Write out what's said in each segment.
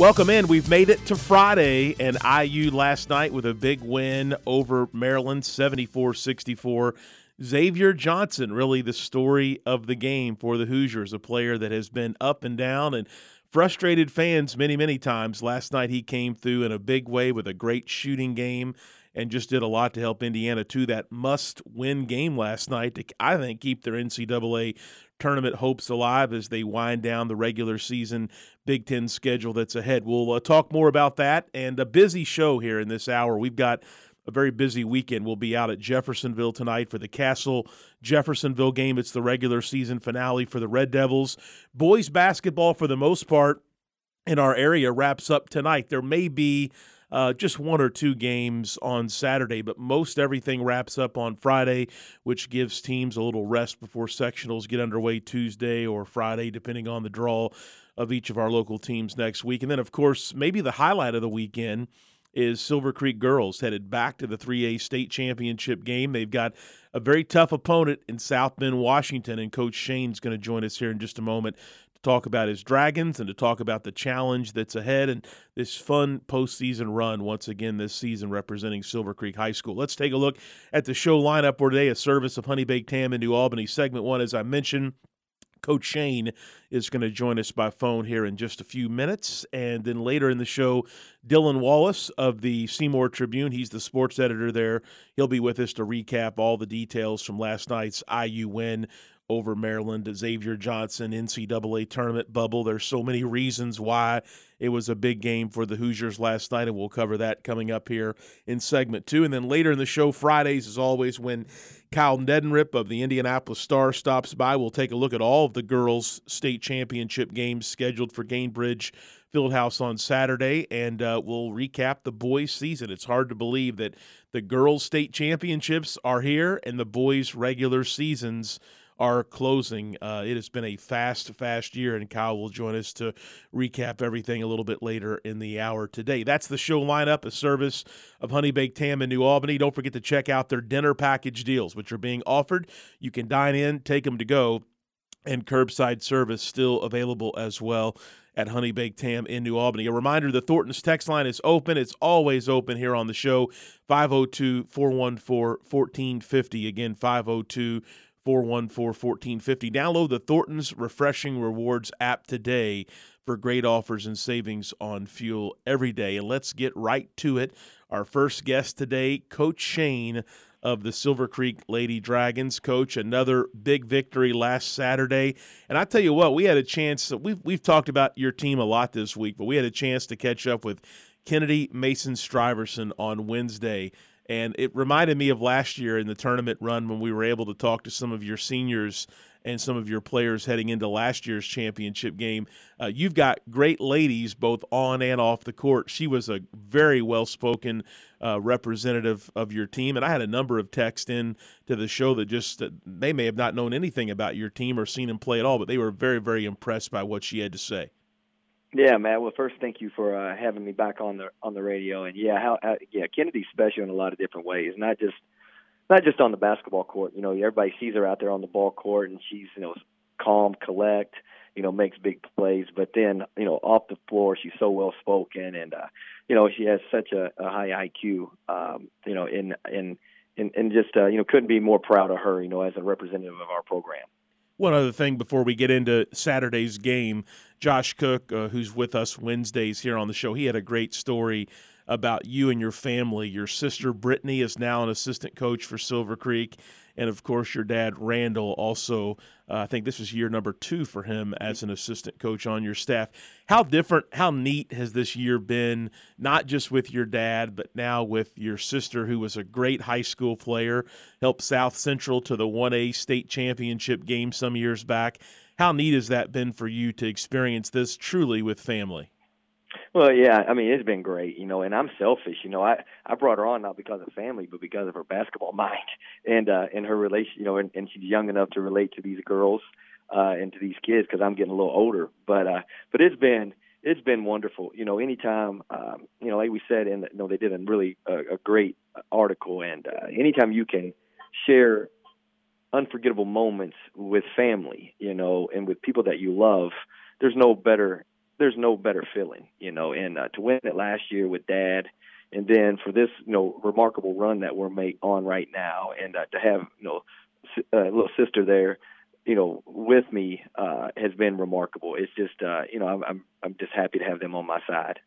Welcome in. We've made it to Friday, and IU last night with a big win over Maryland, 74 64. Xavier Johnson, really the story of the game for the Hoosiers, a player that has been up and down and frustrated fans many, many times. Last night he came through in a big way with a great shooting game and just did a lot to help Indiana to that must win game last night to, I think, keep their NCAA tournament hopes alive as they wind down the regular season Big Ten schedule that's ahead. We'll uh, talk more about that and a busy show here in this hour. We've got a very busy weekend. We'll be out at Jeffersonville tonight for the Castle Jeffersonville game. It's the regular season finale for the Red Devils. Boys basketball, for the most part, in our area wraps up tonight. There may be uh, just one or two games on Saturday, but most everything wraps up on Friday, which gives teams a little rest before sectionals get underway Tuesday or Friday, depending on the draw of each of our local teams next week. And then, of course, maybe the highlight of the weekend is Silver Creek girls headed back to the 3A state championship game. They've got a very tough opponent in South Bend, Washington, and Coach Shane's going to join us here in just a moment talk about his Dragons and to talk about the challenge that's ahead and this fun postseason run once again this season representing Silver Creek High School. Let's take a look at the show lineup for today, a service of Honey Baked Ham in New Albany. Segment one, as I mentioned, Coach Shane is going to join us by phone here in just a few minutes. And then later in the show, Dylan Wallace of the Seymour Tribune, he's the sports editor there. He'll be with us to recap all the details from last night's IU win over Maryland, Xavier Johnson, NCAA tournament bubble. There's so many reasons why it was a big game for the Hoosiers last night, and we'll cover that coming up here in segment two. And then later in the show, Fridays, as always, when Kyle Neddenrip of the Indianapolis Star stops by, we'll take a look at all of the girls' state championship games scheduled for Gainbridge Fieldhouse on Saturday, and uh, we'll recap the boys' season. It's hard to believe that the girls' state championships are here and the boys' regular seasons – are closing. Uh, it has been a fast, fast year, and Kyle will join us to recap everything a little bit later in the hour today. That's the show lineup, a service of Honey Baked Ham in New Albany. Don't forget to check out their dinner package deals, which are being offered. You can dine in, take them to go, and curbside service still available as well at Honey Baked Ham in New Albany. A reminder the Thornton's text line is open. It's always open here on the show 502 414 1450. Again, 502 414 1450. Download the Thornton's Refreshing Rewards app today for great offers and savings on fuel every day. And let's get right to it. Our first guest today, Coach Shane of the Silver Creek Lady Dragons. Coach, another big victory last Saturday. And I tell you what, we had a chance, we've, we've talked about your team a lot this week, but we had a chance to catch up with Kennedy Mason Striverson on Wednesday. And it reminded me of last year in the tournament run when we were able to talk to some of your seniors and some of your players heading into last year's championship game. Uh, you've got great ladies both on and off the court. She was a very well spoken uh, representative of your team, and I had a number of texts in to the show that just uh, they may have not known anything about your team or seen him play at all, but they were very very impressed by what she had to say. Yeah, Matt. Well, first, thank you for uh, having me back on the on the radio. And yeah, how uh, yeah, Kennedy's special in a lot of different ways. Not just not just on the basketball court. You know, everybody sees her out there on the ball court, and she's you know calm, collect. You know, makes big plays. But then you know, off the floor, she's so well spoken, and uh, you know, she has such a, a high IQ. Um, you know, in in and, and just uh, you know couldn't be more proud of her. You know, as a representative of our program. One other thing before we get into Saturday's game, Josh Cook, uh, who's with us Wednesdays here on the show, he had a great story about you and your family. Your sister Brittany is now an assistant coach for Silver Creek, and of course your dad Randall also. Uh, I think this is year number two for him as an assistant coach on your staff. How different, how neat has this year been? Not just with your dad, but now with your sister, who was a great high school player, helped South Central to the 1A state championship game some years back. How neat has that been for you to experience this truly with family? Well, yeah, I mean it's been great, you know, and I'm selfish, you know. I I brought her on not because of family, but because of her basketball mind and uh and her relation, you know, and, and she's young enough to relate to these girls uh and to these kids because I'm getting a little older. But uh but it's been it's been wonderful, you know. Anytime, um, you know, like we said, and you know, they did a really uh, a great article, and uh, anytime you can share unforgettable moments with family, you know, and with people that you love, there's no better there's no better feeling, you know. And uh, to win it last year with Dad, and then for this, you know, remarkable run that we're make on right now, and uh, to have, you know, a uh, little sister there, you know, with me uh, has been remarkable. It's just, uh, you know, I'm, I'm I'm just happy to have them on my side.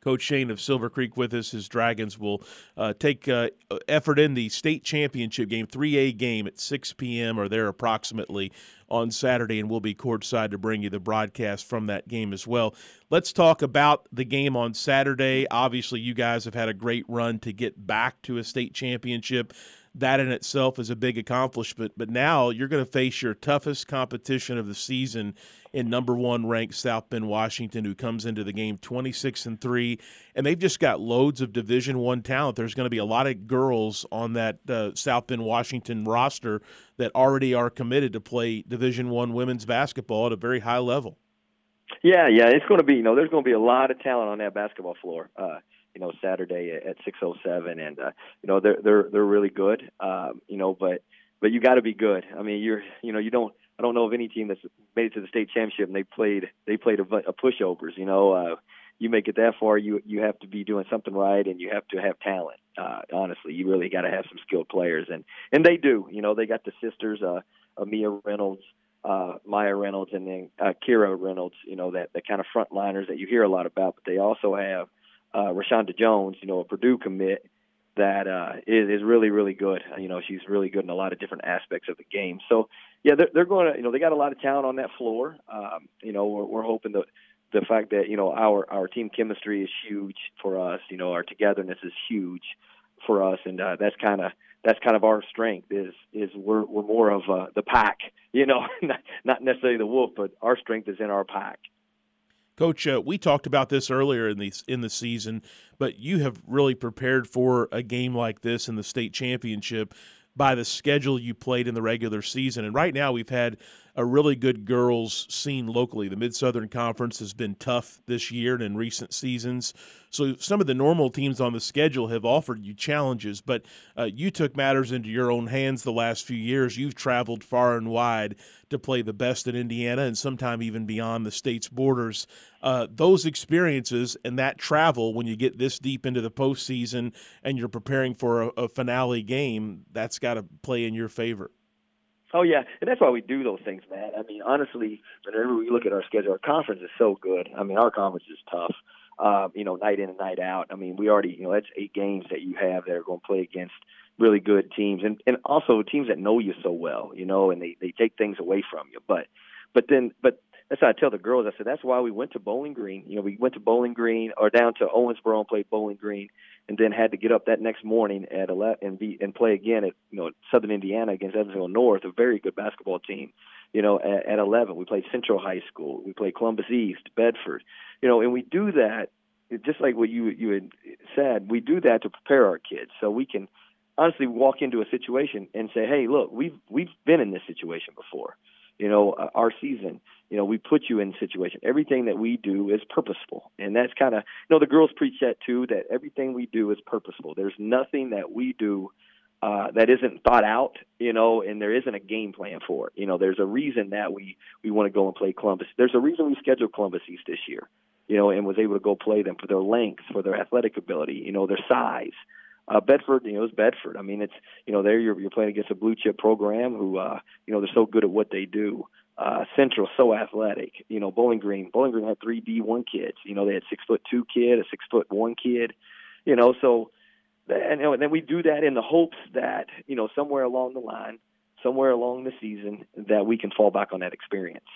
Coach Shane of Silver Creek with us. His Dragons will uh, take uh, effort in the state championship game, 3A game at 6 p.m. or there approximately on Saturday, and we'll be courtside to bring you the broadcast from that game as well. Let's talk about the game on Saturday. Obviously, you guys have had a great run to get back to a state championship that in itself is a big accomplishment. But now you're going to face your toughest competition of the season in number one ranked South Bend, Washington, who comes into the game 26 and three, and they've just got loads of Division One talent. There's going to be a lot of girls on that uh, South Bend, Washington roster that already are committed to play Division One women's basketball at a very high level. Yeah, yeah, it's going to be. You know, there's going to be a lot of talent on that basketball floor. Uh, you know Saturday at 6:07, and uh, you know they're they're they're really good. Um, you know, but but you got to be good. I mean, you're you know you don't. I don't know of any team that's made it to the state championship and they played they played a, a pushovers. You know, uh, you make it that far, you you have to be doing something right, and you have to have talent. Uh, honestly, you really got to have some skilled players, and and they do. You know, they got the sisters, uh, Mia Reynolds, uh, Maya Reynolds, and then uh, Kira Reynolds. You know, that the kind of frontliners that you hear a lot about. But they also have uh, Rashonda Jones, you know, a Purdue commit that uh, is, is really, really good. You know, she's really good in a lot of different aspects of the game. So, yeah, they're, they're going to, you know, they got a lot of talent on that floor. Um, you know, we're, we're hoping that the fact that you know our our team chemistry is huge for us. You know, our togetherness is huge for us, and uh, that's kind of that's kind of our strength is is we're we're more of uh, the pack. You know, not, not necessarily the wolf, but our strength is in our pack. Coach, uh, we talked about this earlier in the in the season, but you have really prepared for a game like this in the state championship by the schedule you played in the regular season. And right now, we've had a really good girls scene locally. The Mid Southern Conference has been tough this year and in recent seasons. So some of the normal teams on the schedule have offered you challenges, but uh, you took matters into your own hands the last few years. You've traveled far and wide to play the best in Indiana and sometime even beyond the state's borders. Uh, those experiences and that travel, when you get this deep into the postseason and you're preparing for a, a finale game, that's got to play in your favor. Oh yeah, and that's why we do those things, man. I mean, honestly, whenever we look at our schedule, our conference is so good. I mean, our conference is tough. Um, you know, night in and night out. I mean, we already, you know, that's eight games that you have that are going to play against really good teams, and and also teams that know you so well, you know, and they they take things away from you. But but then but that's how I tell the girls. I said that's why we went to Bowling Green. You know, we went to Bowling Green or down to Owensboro and played Bowling Green, and then had to get up that next morning at 11 and be and play again at you know Southern Indiana against Evansville North, a very good basketball team. You know, at, at 11 we played Central High School, we played Columbus East, Bedford. You know, and we do that just like what you you had said. We do that to prepare our kids so we can honestly walk into a situation and say, hey, look, we've we've been in this situation before you know, our season. You know, we put you in situation. Everything that we do is purposeful, and that's kind of you know the girls preach that too. That everything we do is purposeful. There's nothing that we do uh, that isn't thought out, you know, and there isn't a game plan for it. You know, there's a reason that we we want to go and play Columbus. There's a reason we scheduled Columbus East this year, you know, and was able to go play them for their length, for their athletic ability, you know, their size. Uh, Bedford, you know, it's Bedford. I mean, it's you know, there you're you're playing against a blue chip program who, uh, you know, they're so good at what they do. Uh, Central so athletic. You know, Bowling Green. Bowling Green had three D one kids. You know, they had six foot two kid, a six foot one kid. You know, so and, and then we do that in the hopes that you know somewhere along the line, somewhere along the season, that we can fall back on that experience.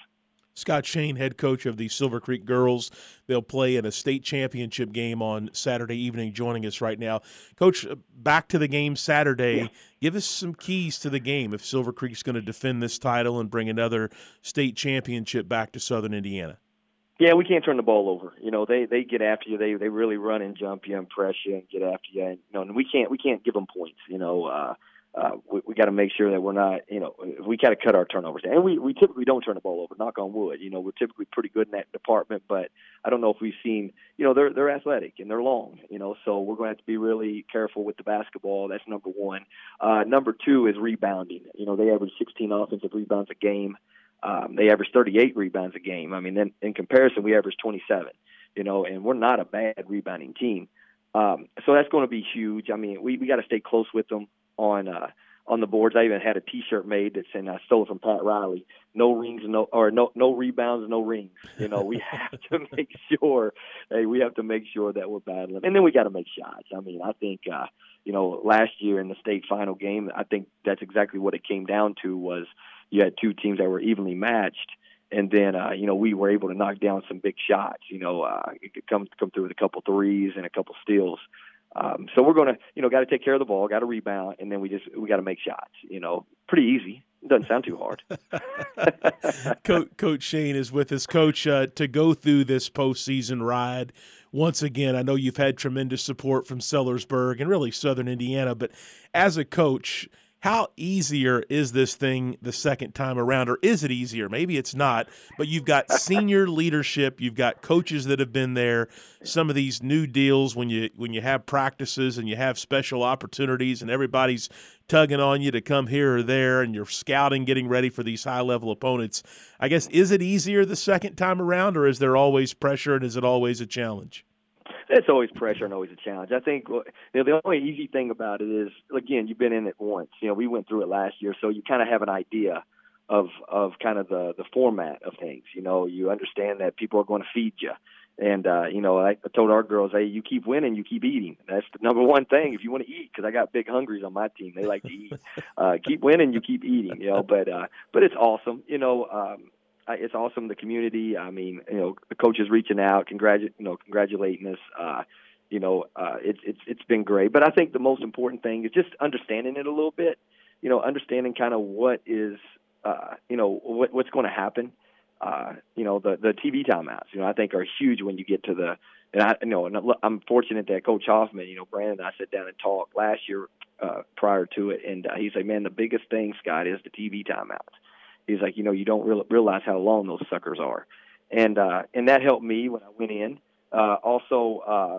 Scott Shane, head coach of the Silver Creek girls. They'll play in a state championship game on Saturday evening, joining us right now. Coach, uh, back to the game Saturday. Yeah. Give us some keys to the game if Silver Creek's going to defend this title and bring another state championship back to Southern Indiana. Yeah, we can't turn the ball over. You know, they they get after you. They they really run and jump you and press you and get after you. And you know, and we can't we can't give them points. You know, uh, uh, we, we got to make sure that we're not, you know, we got to cut our turnovers. And we, we typically don't turn the ball over. Knock on wood. You know, we're typically pretty good in that department. But I don't know if we've seen, you know, they're they're athletic and they're long. You know, so we're going to have to be really careful with the basketball. That's number one. Uh, number two is rebounding. You know, they average 16 offensive rebounds a game. Um, they average 38 rebounds a game. I mean, then in comparison, we average 27. You know, and we're not a bad rebounding team. Um, so that's going to be huge. I mean, we we got to stay close with them on uh, on the boards. I even had a T-shirt made that said I stole it from Pat Riley. No rings, no or no no rebounds, no rings. You know, we have to make sure. Hey, we have to make sure that we're battling, and then we got to make shots. I mean, I think uh, you know last year in the state final game, I think that's exactly what it came down to was you had two teams that were evenly matched. And then, uh, you know, we were able to knock down some big shots. You know, uh, come come through with a couple threes and a couple steals. Um, so we're going to, you know, got to take care of the ball, got to rebound, and then we just we got to make shots. You know, pretty easy. Doesn't sound too hard. Coach, Coach Shane is with us. Coach, uh, to go through this postseason ride once again, I know you've had tremendous support from Sellersburg and really Southern Indiana, but as a coach, how easier is this thing the second time around? Or is it easier? Maybe it's not but you've got senior leadership you've got coaches that have been there some of these new deals when you when you have practices and you have special opportunities and everybody's tugging on you to come here or there and you're scouting getting ready for these high level opponents. I guess is it easier the second time around or is there always pressure and is it always a challenge it's always pressure and always a challenge. I think you know, the only easy thing about it is, again, you've been in it once. You know, we went through it last year, so you kind of have an idea of of kind of the the format of things. You know, you understand that people are going to feed you. And uh, you know, I, I told our girls, "Hey, you keep winning, you keep eating. That's the number one thing if you want to eat. Because I got big hungries on my team; they like to eat. Uh, keep winning, you keep eating. You know, but uh, but it's awesome. You know, um, it's awesome. The community. I mean, you know, the coaches reaching out, congratu- you know, congratulating us. Uh, you know, uh, it's it's it's been great. But I think the most important thing is just understanding it a little bit. You know, understanding kind of what is, uh, you know, what what's going to happen. Uh, you know, the the TV timeouts. You know, I think are huge when you get to the. And I you know, and I'm fortunate that Coach Hoffman, you know, Brandon and I sat down and talked last year uh, prior to it, and uh, he said, "Man, the biggest thing, Scott, is the TV timeouts." He's like, you know, you don't real, realize how long those suckers are, and uh, and that helped me when I went in. Uh, also, uh,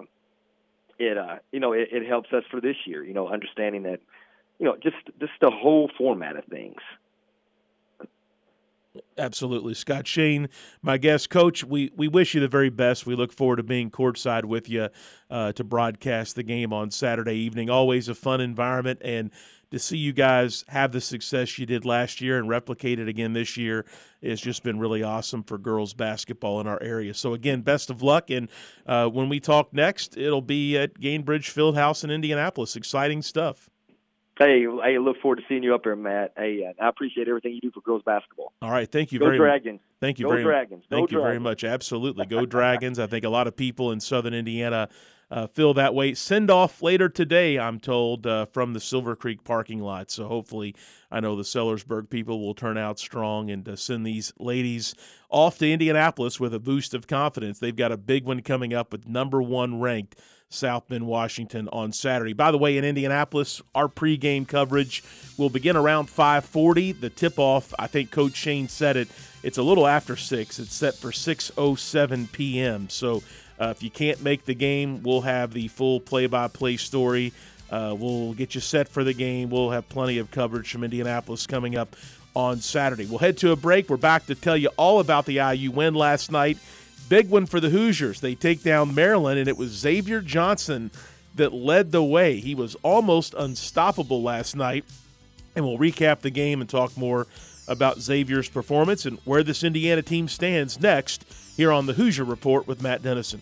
it uh, you know it, it helps us for this year. You know, understanding that, you know, just just the whole format of things. Absolutely. Scott Shane, my guest coach, we, we wish you the very best. We look forward to being courtside with you uh, to broadcast the game on Saturday evening. Always a fun environment. And to see you guys have the success you did last year and replicate it again this year has just been really awesome for girls basketball in our area. So again, best of luck. And uh, when we talk next, it'll be at Gainbridge Fieldhouse in Indianapolis. Exciting stuff. Hey, I look forward to seeing you up here, Matt. Hey, uh, I appreciate everything you do for girls basketball. All right, thank you Go very Dragons. much. Thank you Go very Dragons. Thank Go you very much. Absolutely, go Dragons. I think a lot of people in Southern Indiana uh, feel that way. Send off later today, I'm told, uh, from the Silver Creek parking lot. So hopefully, I know the Sellersburg people will turn out strong and uh, send these ladies off to Indianapolis with a boost of confidence. They've got a big one coming up with number one ranked South Bend, Washington on Saturday. By the way, in Indianapolis, our pregame coverage will begin around 5:40. The tip-off, I think Coach Shane said it. It's a little after six. It's set for 6:07 p.m. So uh, if you can't make the game, we'll have the full play by play story. Uh, we'll get you set for the game. We'll have plenty of coverage from Indianapolis coming up on Saturday. We'll head to a break. We're back to tell you all about the IU win last night. Big one for the Hoosiers. They take down Maryland, and it was Xavier Johnson that led the way. He was almost unstoppable last night. And we'll recap the game and talk more about Xavier's performance and where this Indiana team stands next here on the Hoosier Report with Matt Dennison.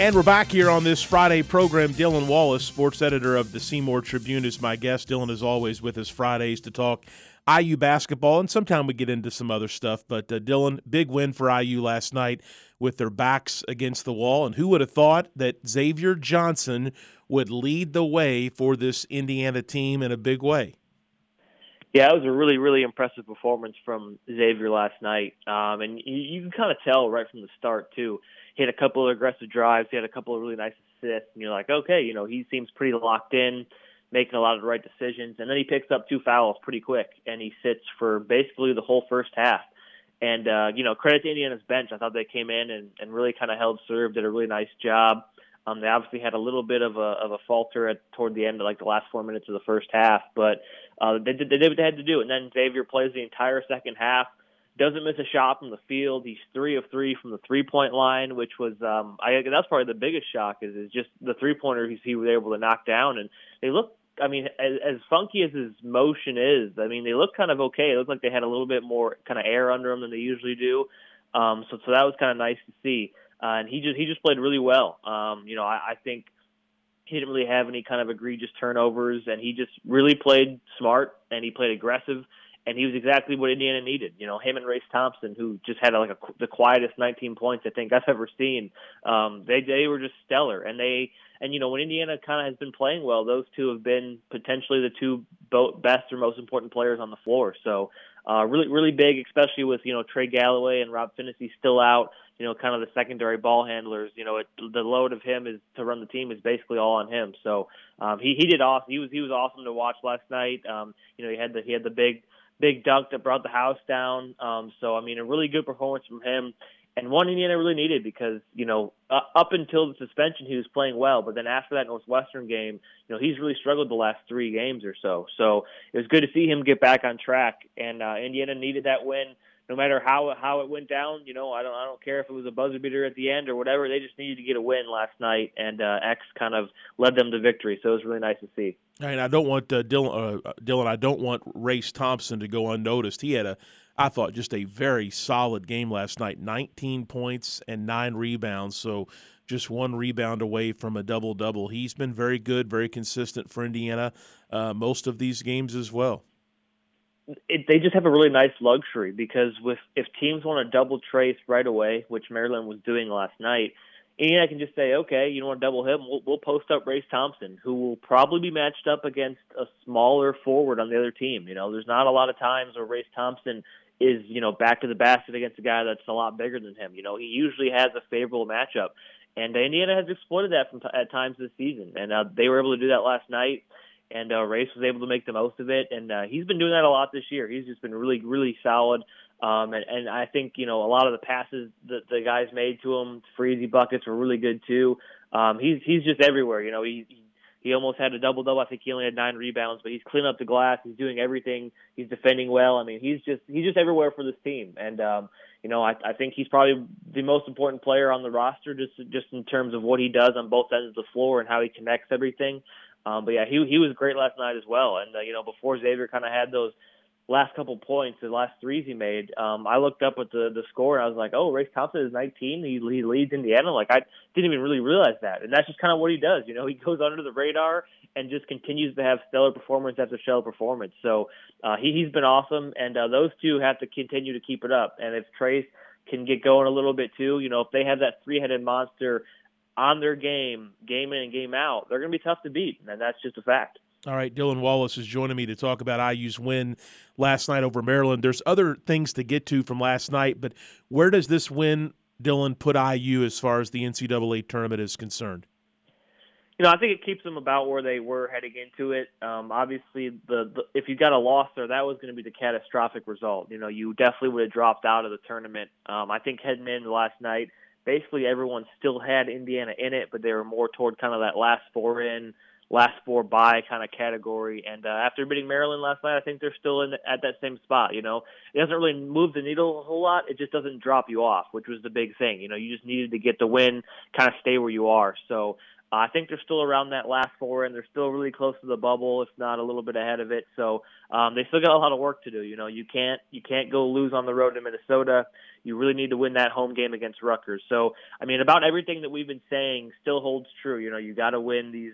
And we're back here on this Friday program. Dylan Wallace, sports editor of the Seymour Tribune, is my guest. Dylan is always with us Fridays to talk IU basketball, and sometimes we get into some other stuff. But uh, Dylan, big win for IU last night with their backs against the wall. And who would have thought that Xavier Johnson would lead the way for this Indiana team in a big way? Yeah, it was a really, really impressive performance from Xavier last night, um, and you, you can kind of tell right from the start too had a couple of aggressive drives. He had a couple of really nice assists, and you're like, okay, you know, he seems pretty locked in, making a lot of the right decisions. And then he picks up two fouls pretty quick, and he sits for basically the whole first half. And uh, you know, credit to Indiana's bench. I thought they came in and, and really kind of held serve, did a really nice job. Um, they obviously had a little bit of a of a falter at toward the end, of like the last four minutes of the first half, but uh, they did they did what they had to do. And then Xavier plays the entire second half doesn't miss a shot from the field. He's three of three from the three point line, which was um, I that's probably the biggest shock is is just the three pointer he was able to knock down, and they look. I mean, as, as funky as his motion is, I mean, they look kind of okay. It looked like they had a little bit more kind of air under them than they usually do. Um, so, so that was kind of nice to see. Uh, and he just he just played really well. Um, you know, I, I think he didn't really have any kind of egregious turnovers, and he just really played smart and he played aggressive and he was exactly what Indiana needed. You know, him and Race Thompson, who just had like a, the quietest 19 points I think I've ever seen. Um, they they were just stellar, and they and you know when Indiana kind of has been playing well, those two have been potentially the two best or most important players on the floor. So uh, really really big, especially with you know Trey Galloway and Rob Phinisee still out. You know, kind of the secondary ball handlers. You know, it, the load of him is to run the team is basically all on him. So um, he he did awesome. He was he was awesome to watch last night. Um, you know, he had the he had the big big dunk that brought the house down. Um, so I mean, a really good performance from him, and one Indiana really needed because you know uh, up until the suspension he was playing well, but then after that Northwestern game, you know he's really struggled the last three games or so. So it was good to see him get back on track, and uh, Indiana needed that win no matter how how it went down, you know, I don't I don't care if it was a buzzer beater at the end or whatever. They just needed to get a win last night, and uh, X kind of led them to victory. So it was really nice to see. And I don't want uh, Dylan, uh, Dylan. I don't want Race Thompson to go unnoticed. He had a, I thought, just a very solid game last night. 19 points and nine rebounds. So just one rebound away from a double double. He's been very good, very consistent for Indiana uh, most of these games as well it, they just have a really nice luxury because with if teams want to double Trayce right away, which Maryland was doing last night, and I can just say, okay, you don't want to double him, we'll, we'll post up Race Thompson, who will probably be matched up against a smaller forward on the other team. You know, there's not a lot of times where Race Thompson is, you know, back to the basket against a guy that's a lot bigger than him. You know, he usually has a favorable matchup, and Indiana has exploited that from t- at times this season, and uh, they were able to do that last night and uh, Race was able to make the most of it. And uh, he's been doing that a lot this year. He's just been really, really solid. Um, and, and I think you know a lot of the passes that the guys made to him for easy buckets were really good too. Um, he's he's just everywhere. You know, he he almost had a double double. I think he only had nine rebounds, but he's cleaning up the glass. He's doing everything. He's defending well. I mean, he's just he's just everywhere for this team. And um, you know, I, I think he's probably the most important player on the roster, just just in terms of what he does on both ends of the floor and how he connects everything. Um, but yeah, he he was great last night as well. And uh, you know, before Xavier kind of had those last couple points, the last threes he made, um, I looked up at the the score and I was like, oh, Race Thompson is 19. He, he leads Indiana. Like I didn't even really realize that. And that's just kind of what he does. You know, he goes under the radar and just continues to have stellar performance after stellar performance. So uh, he he's been awesome, and uh, those two have to continue to keep it up. And if Trayce can get going a little bit too, you know, if they have that three-headed monster on their game, game in and game out, they're going to be tough to beat, and that's just a fact. All right, Dylan Wallace is joining me to talk about IU's win last night over Maryland. There's other things to get to from last night, but where does this win Dylan, put IU as far as the NCAA tournament is concerned? You know, I think it keeps them about where they were heading into it. Um, obviously, the, the if you got a loss there, that was going to be the catastrophic result. You know, you definitely would have dropped out of the tournament. Um, I think heading into last night, basically everyone still had Indiana in it, but they were more toward kind of that last four in, last four by kind of category. And uh, after beating Maryland last night, I think they're still in at that same spot. You know, it doesn't really move the needle a whole lot. It just doesn't drop you off, which was the big thing. You know, you just needed to get the win, kind of stay where you are. So I think they're still around that last four, and they're still really close to the bubble, if not a little bit ahead of it. So um, they still got a lot of work to do. You know, you can't you can't go lose on the road to Minnesota. You really need to win that home game against Rutgers. So I mean, about everything that we've been saying still holds true. You know, you got to win these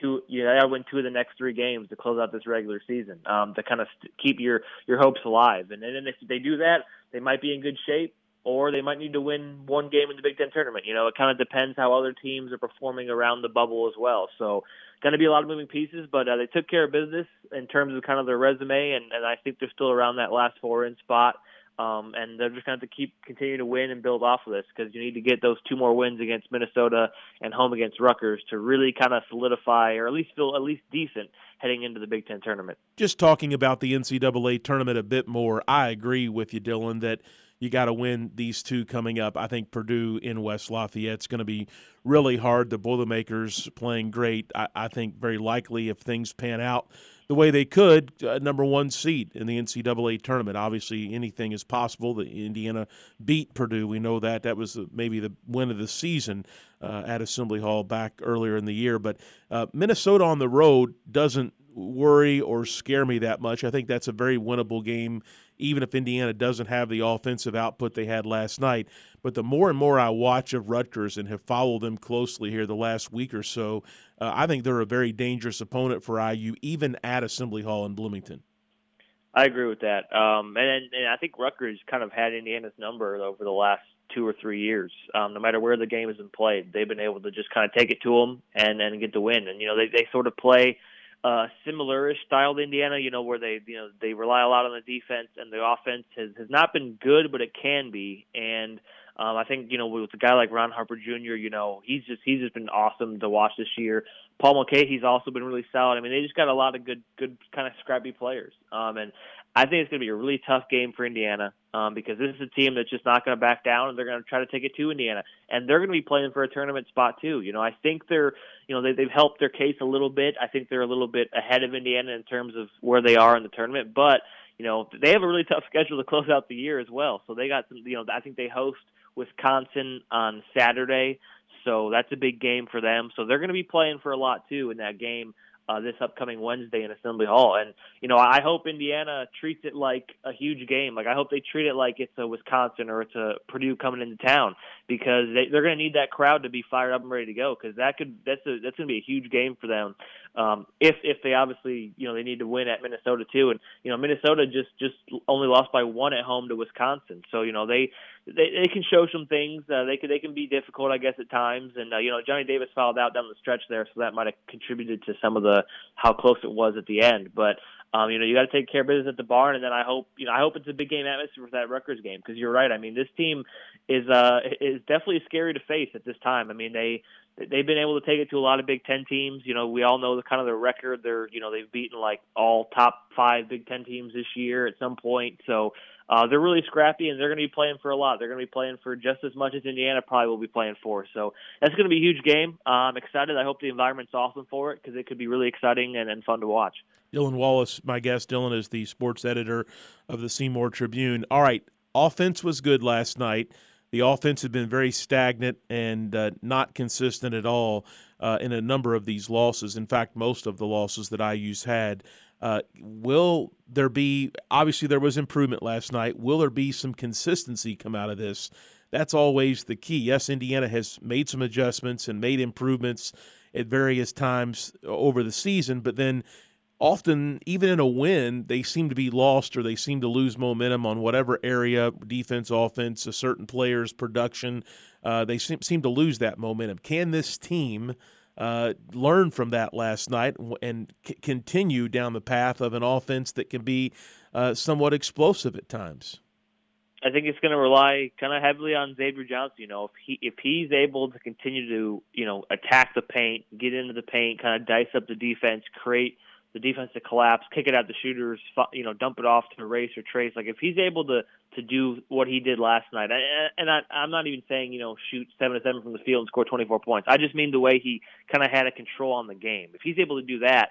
two. You got to win two of the next three games to close out this regular season um, to kind of st- keep your your hopes alive. And then if they do that, they might be in good shape or they might need to win one game in the Big Ten tournament. You know, it kind of depends how other teams are performing around the bubble as well. So, going to be a lot of moving pieces, but uh, they took care of business in terms of kind of their resume, and, and I think they're still around that last four in spot. Um, and they're just going to have to keep continue to win and build off of this because you need to get those two more wins against Minnesota and home against Rutgers to really kind of solidify or at least feel at least decent heading into the Big Ten tournament. Just talking about the NCAA tournament a bit more, I agree with you, Dylan, that you got to win these two coming up. I think Purdue in West Lafayette is going to be really hard. The Boilermakers playing great. I, I, think very likely if things pan out the way they could, uh, number one seed in the NCAA tournament. Obviously, anything is possible. The Indiana beat Purdue. We know that. That was maybe the win of the season uh, at Assembly Hall back earlier in the year. But uh, Minnesota on the road doesn't worry or scare me that much. I think that's a very winnable game even if Indiana doesn't have the offensive output they had last night. But the more and more I watch of Rutgers and have followed them closely here the last week or so, uh, I think they're a very dangerous opponent for IU, even at Assembly Hall in Bloomington. I agree with that, um, and, and I think Rutgers kind of had Indiana's number over the last two or three years. Um, no matter where the game has been played, they've been able to just kind of take it to them and and get the win. And you know they they sort of play uh, similar-ish style to Indiana, you know, where they, you know, they rely a lot on the defense and the offense has, has not been good, but it can be. And um, I think, you know, with a guy like Ron Harper Jr., you know, he's just he's just been awesome to watch this year. Paul Mulcahy's also been really solid. I mean, they just got a lot of good, good kind of scrappy players. Um, and I think it's going to be a really tough game for Indiana um, because this is a team that's just not going to back down, and they're going to try to take it to Indiana, and they're going to be playing for a tournament spot too. You know, I think they're, you know, they, they've helped their case a little bit. I think they're a little bit ahead of Indiana in terms of where they are in the tournament, but you know, they have a really tough schedule to close out the year as well. So they got some, you know, I think they host Wisconsin on Saturday, so that's a big game for them. So they're going to be playing for a lot too in that game uh, this upcoming Wednesday in Assembly Hall. And you know, I hope Indiana treats it like a huge game. Like I hope they treat it like it's a Wisconsin or it's a Purdue coming into town because they, they're going to need that crowd to be fired up and ready to go because that could that's a that's going to be a huge game for them. Um, if if they obviously you know they need to win at Minnesota too, and you know Minnesota just just only lost by one at home to Wisconsin, so you know they they, they can show some things. Uh, they can they can be difficult, I guess, at times. And uh, you know, Johnny Davis fouled out down the stretch there, so that might have contributed to some of the how close it was at the end. But um, you know, you got to take care of business at the barn, and then I hope you know I hope it's a big game atmosphere for that Rutgers game because you're right. I mean, this team is uh is definitely scary to face at this time. I mean, they they've been able to take it to a lot of Big Ten teams. You know, we all know the kind of their record. They're you know they've beaten like all top five Big Ten teams this year at some point. So uh, they're really scrappy and they're going to be playing for a lot. They're going to be playing for just as much as Indiana probably will be playing for. So that's going to be a huge game. Uh, I'm excited. I hope the environment's awesome for it because it could be really exciting and, and fun to watch. Dylan Wallace, my guest. Dylan is the sports editor of the Seymour Tribune. All right, offense was good last night. The offense has been very stagnant and uh, not consistent at all uh, in a number of these losses. In fact, most of the losses that IU's had. Uh, will there be obviously there was improvement last night? Will there be some consistency come out of this? That's always the key. Yes, Indiana has made some adjustments and made improvements at various times over the season, but then often, even in a win, they seem to be lost or they seem to lose momentum on whatever area defense, offense, a certain player's production. Uh, they seem, seem to lose that momentum. Can this team? Uh, learn from that last night and c- continue down the path of an offense that can be uh, somewhat explosive at times. I think it's going to rely kind of heavily on Xavier Johnson. You know, if he if he's able to continue to you know attack the paint, get into the paint, kind of dice up the defense, create the defense to collapse, kick it out the shooters, you know, dump it off to Race or Trayce. Like if he's able to to do what he did last night, and I, I'm not even saying you know shoot seven to seven from the field and score 24 points. I just mean the way he kind of had a control on the game. If he's able to do that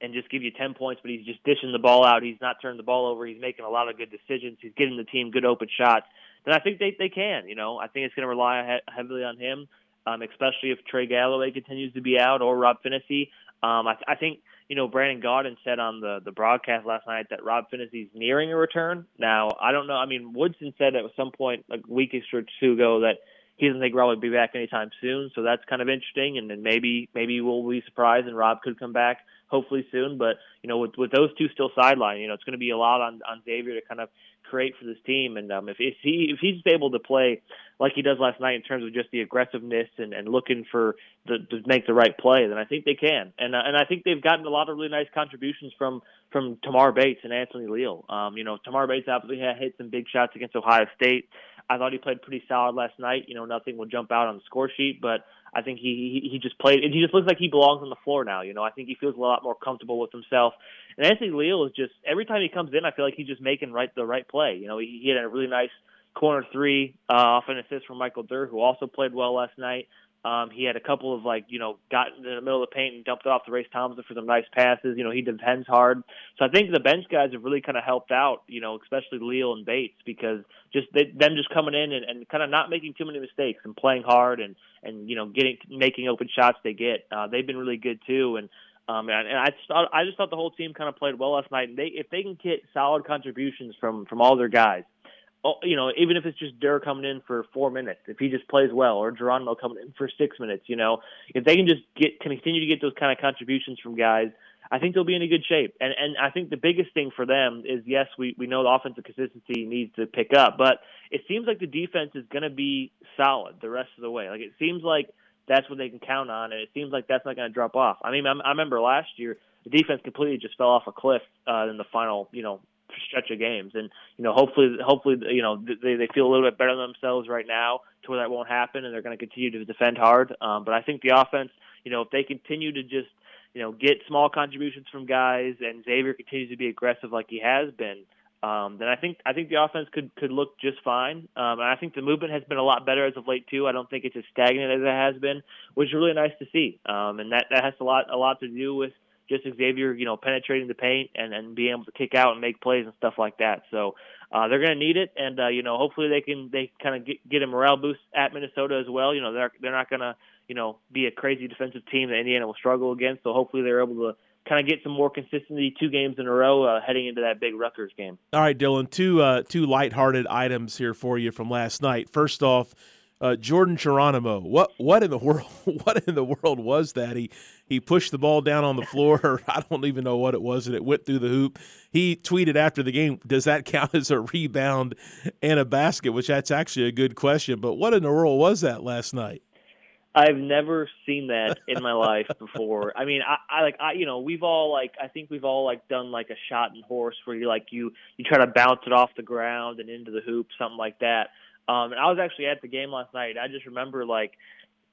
and just give you 10 points, but he's just dishing the ball out, he's not turning the ball over, he's making a lot of good decisions, he's getting the team good open shots. Then I think they they can. You know, I think it's going to rely heavily on him, um, especially if Trey Galloway continues to be out or Rob Phinisee. Um, I, I think you know, Brandon Gaudin said on the the broadcast last night that Rob Phinisee's nearing a return. Now, I don't know. I mean, Woodson said at some point a week or two ago that he doesn't think Rob will be back anytime soon. So that's kind of interesting, and then maybe maybe we'll be surprised and Rob could come back hopefully soon. But you know, with with those two still sidelined, you know, it's going to be a lot on on Xavier to kind of create for this team. And um, if, if he if he's able to play like he does last night in terms of just the aggressiveness and, and looking for the, to make the right play, then I think they can. And uh, and I think they've gotten a lot of really nice contributions from from Tamar Bates and Anthony Leal. Um, you know, Tamar Bates obviously had hit some big shots against Ohio State. I thought he played pretty solid last night. You know, nothing will jump out on the score sheet, but I think he he, he just played he just looks like he belongs on the floor now. You know, I think he feels a lot more comfortable with himself. And Anthony Leal is just every time he comes in, I feel like he's just making right the right play. You know, he, he had a really nice corner three uh, off an assist from Michael Durr, who also played well last night. Um, he had a couple of like you know got in the middle of the paint and dumped it off to Race Thompson for some nice passes. You know he defends hard, so I think the bench guys have really kind of helped out. You know especially Leal and Bates because just they, them just coming in and, and kind of not making too many mistakes and playing hard and and you know getting making open shots they get. Uh, they've been really good too and. Um, and, and I just thought I just thought the whole team kind of played well last night. And they, if they can get solid contributions from from all their guys, you know, even if it's just Durr coming in for four minutes, if he just plays well, or Geronimo coming in for six minutes, you know, if they can just get continue to get those kind of contributions from guys, I think they'll be in a good shape. And and I think the biggest thing for them is yes, we we know the offensive consistency needs to pick up, but it seems like the defense is going to be solid the rest of the way. Like it seems like that's what they can count on, and it seems like that's not going to drop off. I mean, I, I remember last year the defense completely just fell off a cliff uh, in the final, you know, stretch of games. And you know, hopefully, hopefully, you know, they they feel a little bit better than themselves right now to where that won't happen, and they're going to continue to defend hard. Um, but I think the offense, you know, if they continue to just you know get small contributions from guys, and Xavier continues to be aggressive like he has been. Um, then I think I think the offense could could look just fine, um, and I think the movement has been a lot better as of late too. I don't think it's as stagnant as it has been, which is really nice to see. Um, and that that has a lot a lot to do with just Xavier, you know, penetrating the paint and, and being able to kick out and make plays and stuff like that. So uh, they're going to need it, and uh, you know, hopefully they can they kind of get, get a morale boost at Minnesota as well. You know, they're they're not going to you know be a crazy defensive team that Indiana will struggle against. So hopefully they're able to kind of get some more consistency two games in a row uh, heading into that big Rutgers game. All right, Dylan, two uh, two lighthearted items here for you from last night. First off. Uh, Jordan Geronimo, what what in the world? What in the world was that? He he pushed the ball down on the floor. I don't even know what it was, and it went through the hoop. He tweeted after the game, "Does that count as a rebound and a basket?" Which that's actually a good question. But what in the world was that last night? I've never seen that in my life before. I mean, I, I like I you know we've all like I think we've all like done like a shot and horse where you like you you try to bounce it off the ground and into the hoop, something like that. Um, and I was actually at the game last night. I just remember like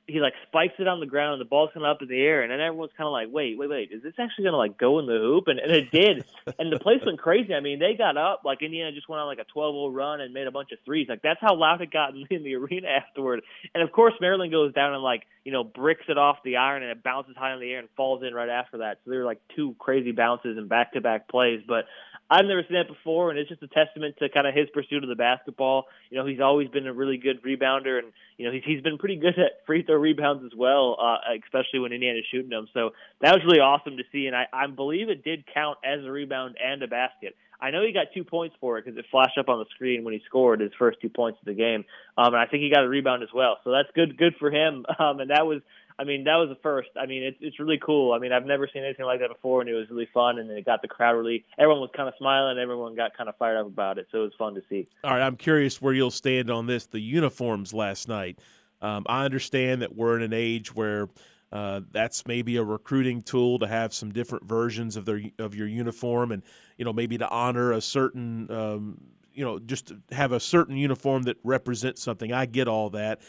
he like spikes it on the ground and the ball's coming up in the air and then everyone's kind of like wait wait wait is this actually gonna like go in the hoop? And, and it did. And the place went crazy. I mean they got up like indiana just went on like a 12-0 run and made a bunch of threes. Like that's how loud it got in, in the arena afterward. And of course maryland goes down and like you know bricks it off the iron and it bounces high in the air and falls in right after that. So there were like two crazy bounces and back-to-back plays. But I've never seen that before, and it's just a testament to kind of his pursuit of the basketball. You know, he's always been a really good rebounder, and you know he's he's been pretty good at free throw rebounds as well, uh, especially when Indiana's shooting them. So that was really awesome to see, and I, I believe it did count as a rebound and a basket. I know he got two points for it because it flashed up on the screen when he scored his first two points of the game, um, and I think he got a rebound as well. So that's good, good for him. Um, and that was I mean, that was the first. I mean, it's it's really cool. I mean, I've never seen anything like that before, and it was really fun. And it got the crowd really. Everyone was kind of smiling. Everyone got kind of fired up about it. So it was fun to see. All right, I'm curious where you'll stand on this. The uniforms last night. Um, I understand that we're in an age where uh, that's maybe a recruiting tool to have some different versions of their of your uniform, and you know maybe to honor a certain um, you know, just have a certain uniform that represents something. I get all that.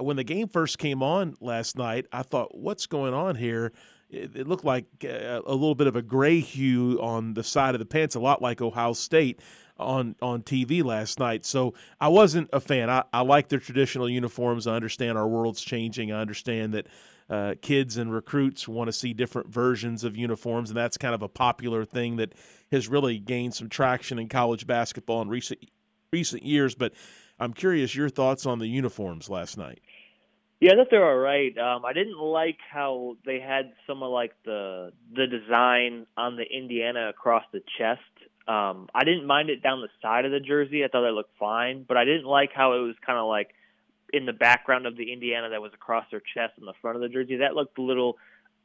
When the game first came on last night, I thought, what's going on here? It, it looked like a, a little bit of a gray hue on the side of the pants, a lot like Ohio State on on TV last night. So I wasn't a fan. I, I like their traditional uniforms. I understand our world's changing. I understand that uh, kids and recruits want to see different versions of uniforms, and that's kind of a popular thing that has really gained some traction in college basketball in recent recent years. But I'm curious your thoughts on the uniforms last night. Yeah, I thought they were all right. Um, I didn't like how they had some of like the the design on the Indiana across the chest. Um, I didn't mind it down the side of the jersey. I thought it looked fine, but I didn't like how it was kind of like in the background of the Indiana that was across their chest in the front of the jersey. That looked a little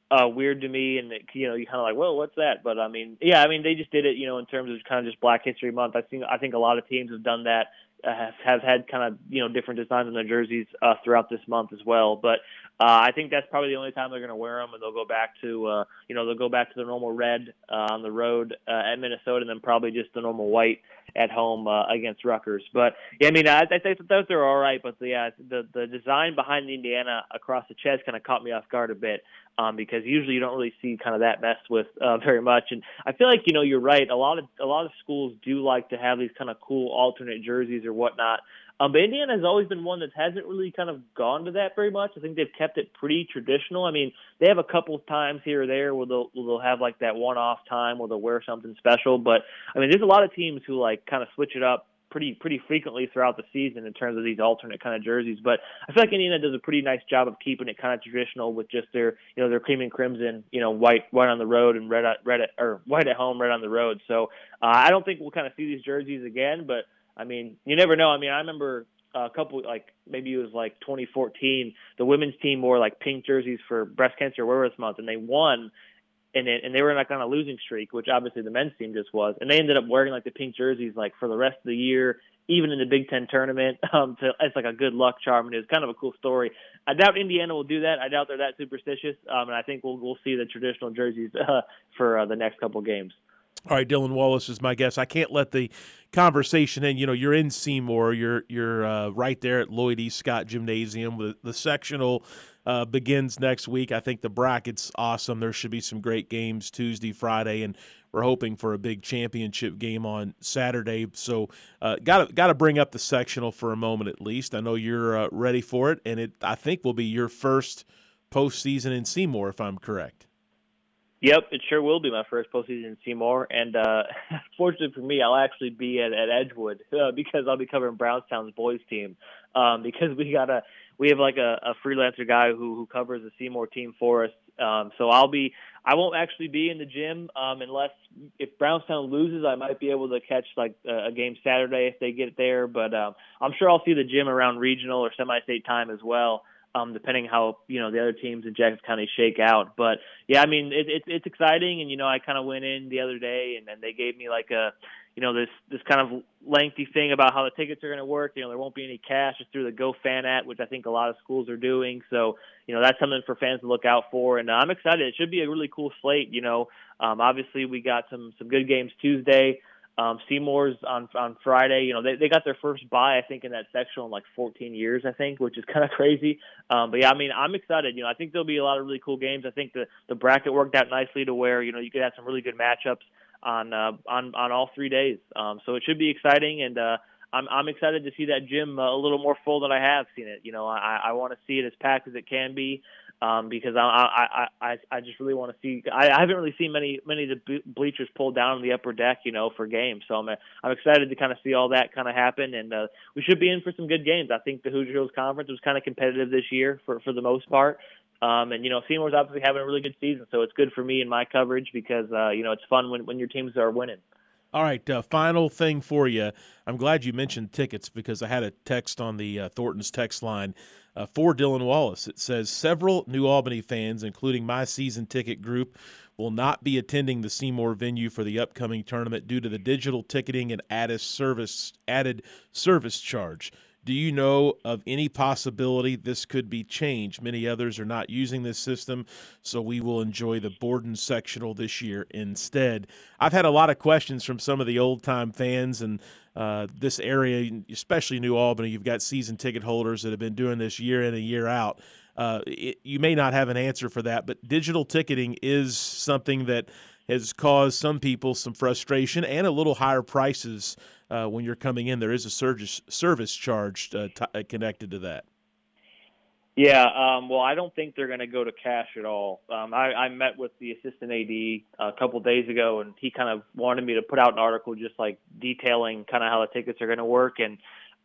uh, weird to me, and it, you know, you kind of like, well, what's that? But I mean, yeah, I mean, they just did it, you know, in terms of kind of just Black History Month. I think I think a lot of teams have done that. Uh, have, have had kind of you know different designs on their jerseys uh, throughout this month as well. But uh, I think that's probably the only time they're going to wear them, and they'll go back to uh, you know they'll go back to the normal red uh, on the road uh, at Minnesota, and then probably just the normal white at home uh, against Rutgers. But yeah, I mean I, I think those are all right, but the, yeah, the the design behind the Indiana across the chest kind of caught me off guard a bit um, because usually you don't really see kind of that messed with uh, very much. And I feel like you know you're right. A lot of a lot of schools do like to have these kind of cool alternate jerseys or whatnot. Um, but Indiana has always been one that hasn't really kind of gone to that very much. I think they've kept it pretty traditional. I mean, they have a couple of times here or there where they'll where they'll have like that one-off time where they'll wear something special. But I mean, there's a lot of teams who like kind of switch it up pretty pretty frequently throughout the season in terms of these alternate kind of jerseys. But I feel like Indiana does a pretty nice job of keeping it kind of traditional with just their you know their cream and crimson, you know white white on the road and red red at, or white at home, red on the road. So uh, I don't think we'll kind of see these jerseys again, but I mean you never know. I mean I remember a couple like maybe it was like 2014 the women's team wore like pink jerseys for breast cancer awareness month and they won and it, and they were like on a losing streak which obviously the men's team just was and they ended up wearing like the pink jerseys like for the rest of the year even in the Big Ten tournament um to it's like a good luck charm and it was kind of a cool story. I doubt Indiana will do that. I doubt they're that superstitious um and I think we'll we'll see the traditional jerseys uh, for uh, the next couple games all right, Dylan Wallace is my guest. I can't let the conversation end. You know, you're in Seymour. You're you're uh, right there at Lloyd E. Scott Gymnasium. The, the sectional uh, begins next week. I think the bracket's awesome. There should be some great games Tuesday, Friday, and we're hoping for a big championship game on Saturday. So, got to got to bring up the sectional for a moment at least. I know you're uh, ready for it, and it I think will be your first postseason in Seymour, if I'm correct. Yep, it sure will be my first postseason in Seymour, and uh, fortunately for me, I'll actually be at, at Edgewood uh, because I'll be covering Brownstown's boys team. Um, because we got a we have like a, a freelancer guy who who covers the Seymour team for us. Um, so I'll be I won't actually be in the gym um, unless if Brownstown loses, I might be able to catch like a, a game Saturday if they get there. But um, I'm sure I'll see the gym around regional or semi-state time as well um, depending how you know the other teams in Jackson County shake out. But yeah, I mean it, it, it's exciting, and you know I kind of went in the other day, and then they gave me like a you know this this kind of lengthy thing about how the tickets are going to work. You know there won't be any cash just through the GoFan app, which I think a lot of schools are doing. So you know that's something for fans to look out for, and uh, I'm excited. It should be a really cool slate. You know, um, obviously we got some some good games Tuesday. Um, Seymour's on on Friday. You know, they they got their first buy, I think, in that section in like 14 years, I think, which is kind of crazy. Um, but yeah, I mean, I'm excited. You know, I think there'll be a lot of really cool games. I think the the bracket worked out nicely to where you know you could have some really good matchups on uh, on on all three days. Um, so it should be exciting, and uh, I'm I'm excited to see that gym uh, a little more full than I have seen it. You know, I I want to see it as packed as it can be um, because I, I I I just really want to see. I, I haven't really seen many many of the bleachers pulled down on the upper deck, you know, for games. So I'm I'm excited to kind of see all that kind of happen, and uh, we should be in for some good games. I think the Hoosier Hills Conference was kind of competitive this year for for the most part. Um, and you know, Seymour's obviously having a really good season, so it's good for me in my coverage because uh, you know it's fun when when your teams are winning. All right, uh, final thing for you. I'm glad you mentioned tickets because I had a text on the uh, Thornton's text line uh, for Dylan Wallace. It says several New Albany fans, including my season ticket group, will not be attending the Seymour venue for the upcoming tournament due to the digital ticketing and added service added service charge. Do you know of any possibility this could be changed? Many others are not using this system, so we will enjoy the Borden sectional this year instead. I've had a lot of questions from some of the old time fans, and uh, this area, especially New Albany, you've got season ticket holders that have been doing this year in and year out. Uh, it, you may not have an answer for that, but digital ticketing is something that has caused some people some frustration and a little higher prices uh, when you're coming in. There is a service service charge uh, t- uh, connected to that. Yeah, um, well, I don't think they're going to go to cash at all. Um, I, I met with the assistant AD a couple days ago, and he kind of wanted me to put out an article just like detailing kind of how the tickets are going to work. And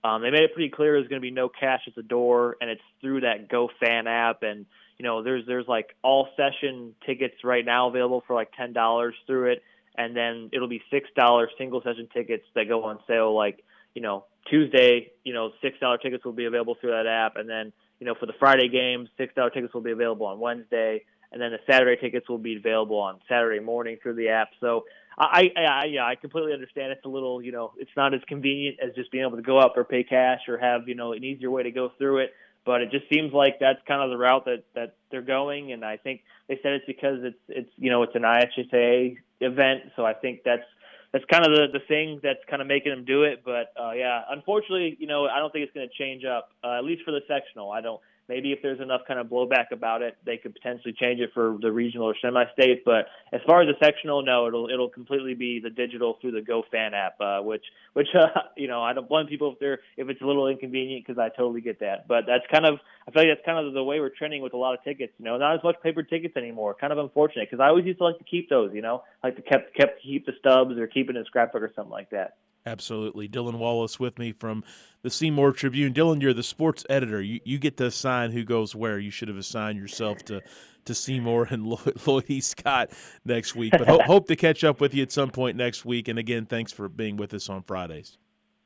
um, they made it pretty clear there's going to be no cash at the door, and it's through that GoFan app. And you know, there's there's like all session tickets right now available for like ten dollars through it, and then it'll be six dollars single session tickets that go on sale like you know Tuesday. You know, six dollar tickets will be available through that app, and then you know, for the Friday games, six dollar tickets will be available on Wednesday, and then the Saturday tickets will be available on Saturday morning through the app. So I, I, I yeah, I completely understand. It's a little, you know, it's not as convenient as just being able to go up or pay cash or have, you know, an easier way to go through it. But it just seems like that's kind of the route that that they're going, and I think they said it's because it's it's you know it's an IHSA event, so I think that's that's kind of the the thing that's kind of making them do it. But uh, yeah, unfortunately, you know, I don't think it's going to change up. Uh, at least for the sectional, I don't maybe if there's enough kind of blowback about it, they could potentially change it for the regional or semi-state. But as far as the sectional, no, it'll it'll completely be the digital through the GoFan app, uh, which which uh, you know I don't blame people if they're if it's a little inconvenient because I totally get that. But that's kind of I feel like that's kind of the way we're trending with a lot of tickets. You know, not as much paper tickets anymore. Kind of unfortunate because I always used to like to keep those. You know, like to kept kept keep the stubs or keep in a scrapbook or something like that. Absolutely. Dylan Wallace with me from the Seymour Tribune. Dylan, you're the sports editor. You, you get to assign who goes where. You should have assigned yourself to, to Seymour and Lloyd, E. Scott next week. But ho- hope to catch up with you at some point next week. And again, thanks for being with us on Fridays.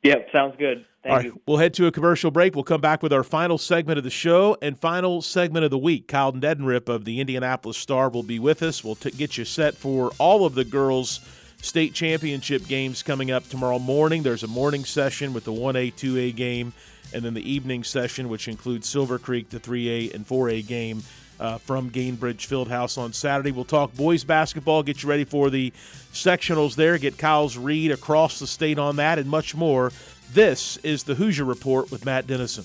Yep, sounds good. Thank All right, you. We'll head to a commercial break. We'll come back with our final segment of the show and final segment of the week. Kyle Neddenriep of the Indianapolis Star will be with us. We'll t- get you set for all of the girls' state championship games coming up tomorrow morning. There's a morning session with the 1A, 2A game, and then the evening session, which includes Silver Creek, the 3A and 4A game. Uh, from Gainbridge Fieldhouse on Saturday. We'll talk boys basketball, get you ready for the sectionals there, get Kyle's read across the state on that, and much more. This is the Hoosier Report with Matt Dennison.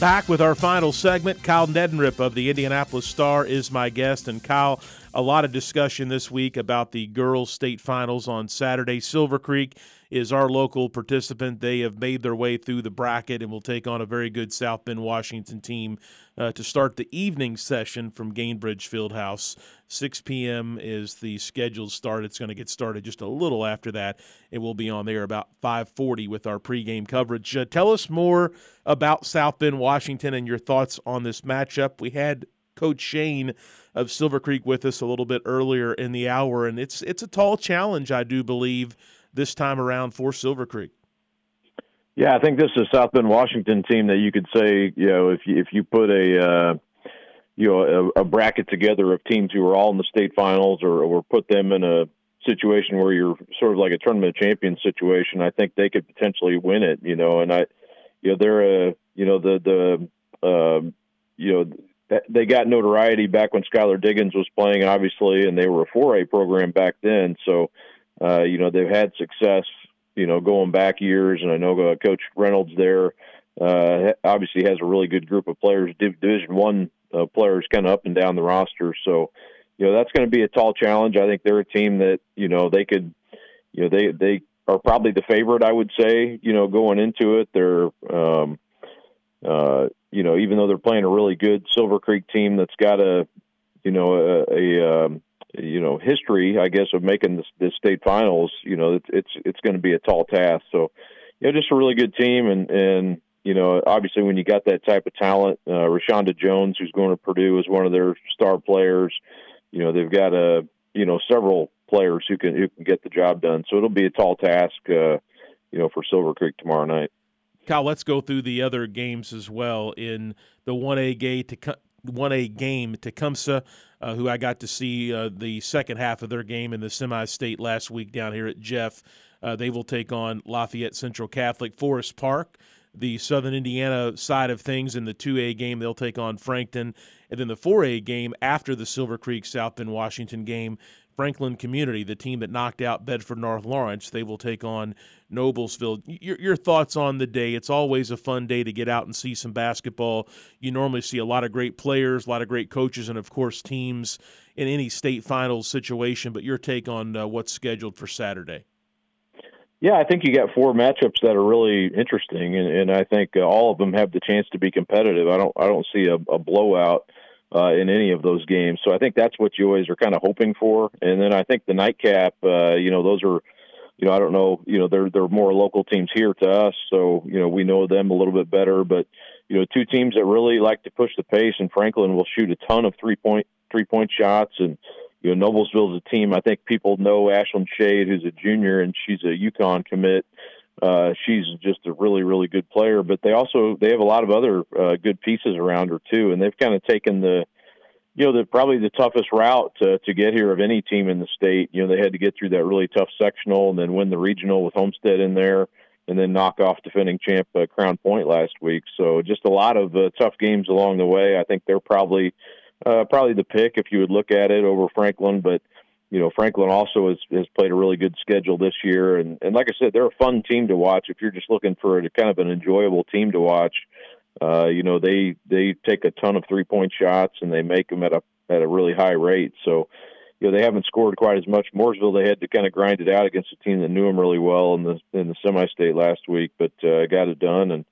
Back with our final segment. Kyle Neddenriep of the Indianapolis Star is my guest. And Kyle, a lot of discussion this week about the girls' state finals on Saturday. Silver Creek is our local participant. They have made their way through the bracket and will take on a very good South Bend, Washington team uh, to start the evening session from Gainbridge Fieldhouse. 6 p.m. is the scheduled start. It's going to get started just a little after that. It will be on there about 5:40 with our pregame coverage. Uh, tell us more about South Bend, Washington, and your thoughts on this matchup. We had Coach Shane of Silver Creek with us a little bit earlier in the hour, and it's it's a tall challenge, I do believe, this time around for Silver Creek. Yeah, I think this is a South Bend Washington team that you could say, you know, if you if you put a uh, you know a, a bracket together of teams who are all in the state finals, or, or put them in a situation where you're sort of like a tournament champion situation, I think they could potentially win it. You know, and I, you know, they're a you know the the uh, you know they got notoriety back when Skylar Diggins was playing, obviously, and they were a 4A program back then. So, uh, you know, they've had success you know, going back years, and I know uh, Coach Reynolds there uh, obviously has a really good group of players, Division One uh, players, kind of up and down the roster. So, you know, that's going to be a tall challenge. I think they're a team that you know they could, you know, they they are probably the favorite. I would say, you know, going into it, they're, um, uh, you know, even though they're playing a really good Silver Creek team that's got a, you know, a, a um, you know history, I guess, of making the, the state finals. You know, it's it's, it's going to be a tall task. So, you know, just a really good team, and and you know, obviously when you got that type of talent, uh, Rashunda Jones, who's going to Purdue, is one of their star players. You know, they've got a, you know, several players who can who can get the job done. So it'll be a tall task, uh, you know, for Silver Creek tomorrow night. Kyle, let's go through the other games as well in the one A game to one A game Tecumseh, uh, who I got to see uh, the second half of their game in the semi-state last week down here at Jeff. Uh, they will take on Lafayette Central Catholic Forest Park. The Southern Indiana side of things in the 2A game, they'll take on Frankton. And then the 4A game after the Silver Creek South Bend Washington game, Franklin Community, the team that knocked out Bedford North Lawrence, they will take on Noblesville. Your, your, thoughts on the day? It's always a fun day to get out and see some basketball. You normally see a lot of great players, a lot of great coaches, and of course teams in any state finals situation. But your take on uh, what's scheduled for Saturday? Yeah, I think you got four matchups that are really interesting, and, and I think uh, all of them have the chance to be competitive. I don't, I don't see a, a blowout uh, in any of those games. So I think that's what you always are kind of hoping for. And then I think the nightcap, uh, you know, those are, you know, I don't know, you know, they're they're more local teams here to us, so you know we know them a little bit better. But you know, two teams that really like to push the pace, and Franklin will shoot a ton of three point three point shots, and you know, Noblesville's a team. I think people know Ashlynn Shade, who's a junior, and she's a UConn commit. Uh, she's just a really, really good player. But they also they have a lot of other uh, good pieces around her too, and they've kind of taken the, you know, the probably the toughest route to to get here of any team in the state. You know, they had to get through that really tough sectional and then win the regional with Homestead in there, and then knock off defending champ uh, Crown Point last week. So just a lot of uh, tough games along the way. I think they're probably uh, probably the pick if you would look at it over Franklin, but you know, Franklin also has, has played a really good schedule this year. And, and like I said, they're a fun team to watch. If you're just looking for a kind of an enjoyable team to watch, uh, you know, they, they take a ton of three point shots and they make them at a, at a really high rate. So, you know, they haven't scored quite as much. Mooresville, they had to kind of grind it out against a team that knew them really well in the, in the semi-state last week, but, uh, got it done. And,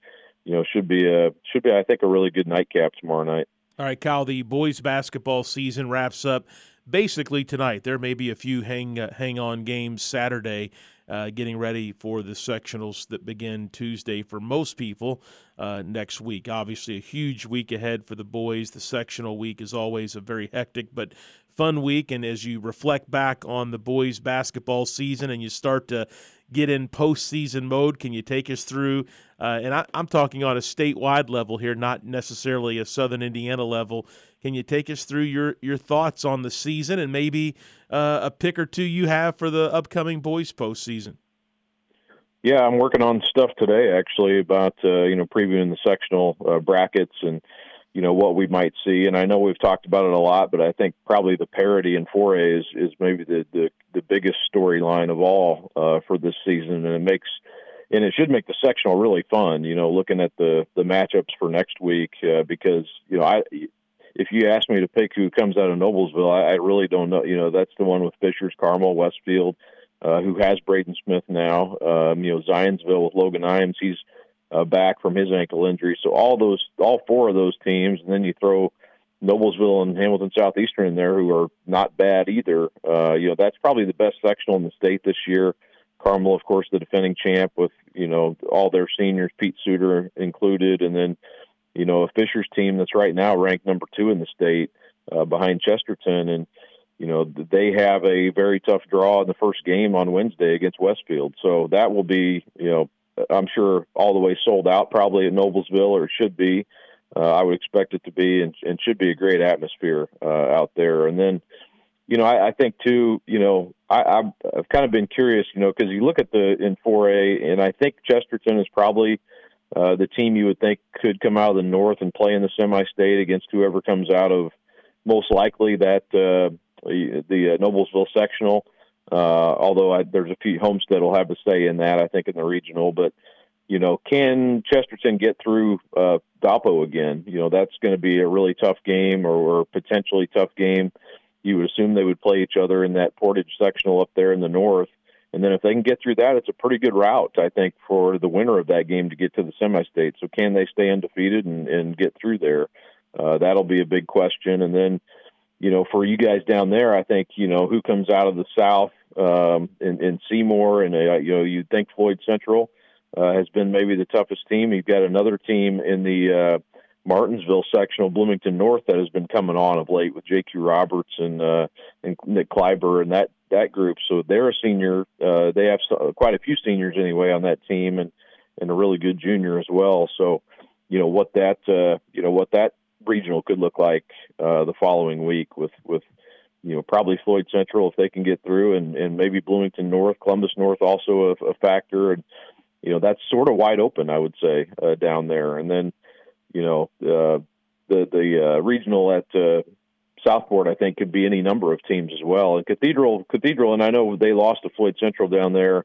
you know, should be a, should be, I think, a really good nightcap tomorrow night. All right, Kyle, the boys basketball season wraps up basically tonight. There may be a few hang uh, hang on games Saturday, uh, getting ready for the sectionals that begin Tuesday for most people uh, next week. Obviously, a huge week ahead for the boys. The sectional week is always a very hectic but fun week. And as you reflect back on the boys basketball season and you start to get in postseason mode, can you take us through? Uh, and I, I'm talking on a statewide level here, not necessarily a Southern Indiana level can you take us through your, your thoughts on the season and maybe uh, a pick or two you have for the upcoming boys postseason? Yeah, I'm working on stuff today actually about uh, you know previewing the sectional uh, brackets and you know what we might see. And I know we've talked about it a lot, but I think probably the parity in 4A is is maybe the the, the biggest storyline of all uh, for this season, and it makes and it should make the sectional really fun. You know, looking at the the matchups for next week uh, because you know I if you ask me to pick who comes out of Noblesville, I, I really don't know. You know, that's the one with Fishers, Carmel, Westfield, uh, who has Braden Smith now. Um, you know, Zionsville with Logan Imes, he's uh, back from his ankle injury. So all those, all four of those teams, and then you throw Noblesville and Hamilton Southeastern in there, who are not bad either. Uh, you know, that's probably the best sectional in the state this year. Carmel, of course, the defending champ with you know all their seniors, Pete Suder included, and then you know, a Fishers team that's right now ranked number two in the state uh, behind Chesterton. And, you know, they have a very tough draw in the first game on Wednesday against Westfield. So that will be, you know, I'm sure all the way sold out probably at Noblesville or should be. Uh, I would expect it to be and, and should be a great atmosphere uh, out there. And then, you know, I, I think too, you know, I, I've, I've kind of been curious, you know, because you look at the in 4A, and I think Chesterton is probably – uh, the team you would think could come out of the north and play in the semi-state against whoever comes out of most likely that uh, the uh, Noblesville sectional. Uh, although I, there's a few Homestead will have to say in that, I think in the regional. But you know, can Chesterton get through uh, again? You know, that's going to be a really tough game or, or potentially tough game. You would assume they would play each other in that Portage sectional up there in the north. And then if they can get through that, it's a pretty good route, I think, for the winner of that game to get to the semi-state. So can they stay undefeated and, and get through there? Uh, that'll be a big question. And then, you know, for you guys down there, I think, you know, who comes out of the South um, in, in Seymour and, uh, you know, you think Floyd Central. uh, has been maybe the toughest team. You've got another team in the uh, Martinsville sectional, Bloomington North, that has been coming on of late with J.Q. Roberts and uh, and Nick Kleiber and that that group. So they're a senior. Uh, they have so, quite a few seniors anyway on that team, and and a really good junior as well. So you know what that uh, you know what that regional could look like uh, the following week with with you know probably Floyd Central if they can get through, and and maybe Bloomington North, Columbus North also a, a factor, and you know that's sort of wide open, I would say, uh, down there. And then you know, uh, the the uh, regional at uh, Southport, I think, could be any number of teams as well. And Cathedral, Cathedral, and I know they lost to Floyd Central down there,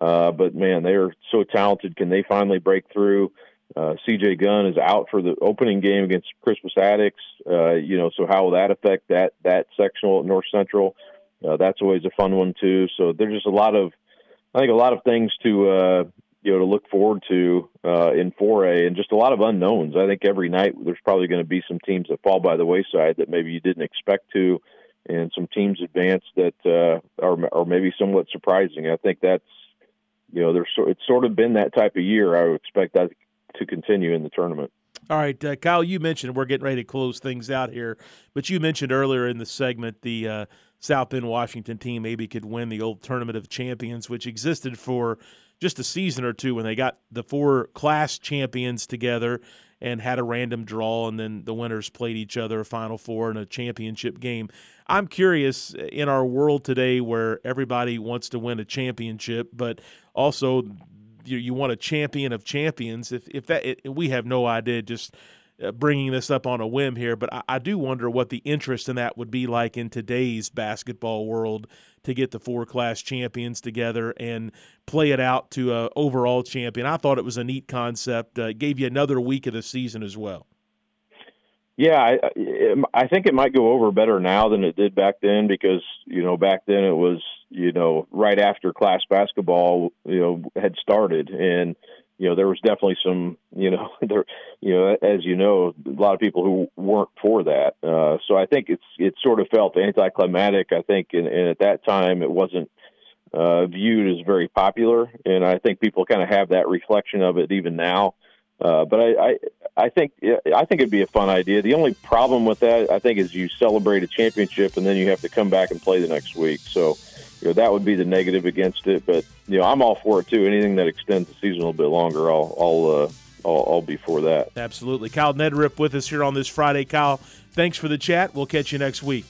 uh, but man, they are so talented. Can they finally break through? Uh, CJ Gunn is out for the opening game against Crispus Attucks. Uh, you know, so how will that affect that that sectional at North Central? Uh, that's always a fun one too. So there's just a lot of, I think, a lot of things to uh, you know to look forward to uh, in 4A, and just a lot of unknowns. I think every night there's probably going to be some teams that fall by the wayside that maybe you didn't expect to, and some teams advance that are are maybe somewhat surprising. I think that's you know there's it's sort of been that type of year. I would expect that to continue in the tournament. All right, uh, Kyle, you mentioned we're getting ready to close things out here, but you mentioned earlier in the segment the uh, South Bend Washington team maybe could win the old Tournament of Champions, which existed for just a season or two when they got the four class champions together and had a random draw, and then the winners played each other a Final Four and a championship game. I'm curious in our world today where everybody wants to win a championship, but also you, you want a champion of champions. If if that it, we have no idea, just uh, bringing this up on a whim here, but I, I, do wonder what the interest in that would be like in today's basketball world to get the four class champions together and play it out to a overall champion. I thought it was a neat concept. Uh, gave you another week of the season as well. Yeah, I, I think it might go over better now than it did back then because you know back then it was you know right after class basketball you know had started and you know, there was definitely some, you know, there, you know, as you know, a lot of people who weren't for that. Uh, so I think it's it sort of felt anticlimactic. I think, and, and at that time, it wasn't uh, viewed as very popular, and I think people kind of have that reflection of it even now. Uh, but I, I, I think, I think it'd be a fun idea. The only problem with that, I think, is you celebrate a championship and then you have to come back and play the next week. So you know that would be the negative against it. But you know, I'm all for it too. Anything that extends the season a little bit longer, I'll I'll uh, I'll, I'll be for that. Absolutely, Kyle Neddenriep with us here on this Friday. Kyle, thanks for the chat. We'll catch you next week.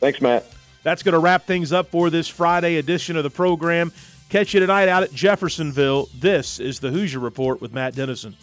Thanks, Matt. That's going to wrap things up for this Friday edition of the program. Catch you tonight out at Jeffersonville. This is the Hoosier Report with Matt Dennison.